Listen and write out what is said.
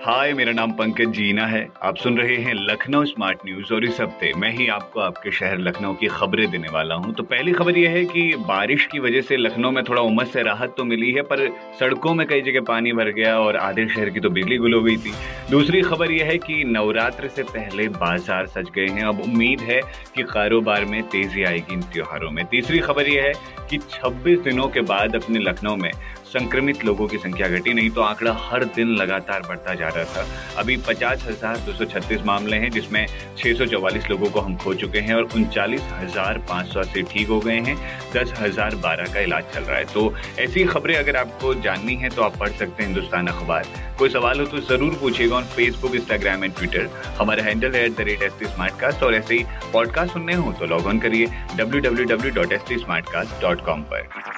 हाय, मेरा नाम पंकज जीना है। आप सुन रहे हैं लखनऊ स्मार्ट न्यूज़ और इस हफ़्ते मैं ही आपको आपके शहर लखनऊ की खबरें देने वाला हूँ। तो पहली खबर यह है कि बारिश की वजह से लखनऊ में थोड़ा उमस से राहत तो मिली है, पर सड़कों में कई जगह पानी भर गया और आधे शहर की तो बिजली गुल हो गई थी। दूसरी खबर यह है कि नवरात्र से पहले बाज़ार सज गए हैं। अब उम्मीद है कि कारोबार में तेज़ी आएगी इन त्योहारों में। तीसरी खबर यह है कि 26 दिनों के बाद अपने लखनऊ में संक्रमित लोगों की संख्या घटी, नहीं तो आंकड़ा हर दिन लगातार बढ़ता जा रहा था। अभी पचास हज़ार दो सौ छत्तीस मामले हैं, जिसमें छह सौ चौवालीस लोगों को हम खो चुके हैं और उनचालीस हज़ार पाँच सौ अस्सी ठीक हो गए हैं। दस हज़ार बारह का इलाज चल रहा है। तो ऐसी खबरें अगर आपको जाननी है तो आप पढ़ सकते हैं हिंदुस्तान अखबार। कोई सवाल हो तो ज़रूर पूछेगा on Facebook Instagram and Twitter हमारा हैंडल है at the rate S T smart और ऐसे ही पॉडकास्ट सुनने हो तो लॉग ऑन करिए W W W dot S T smart cast dot com पर।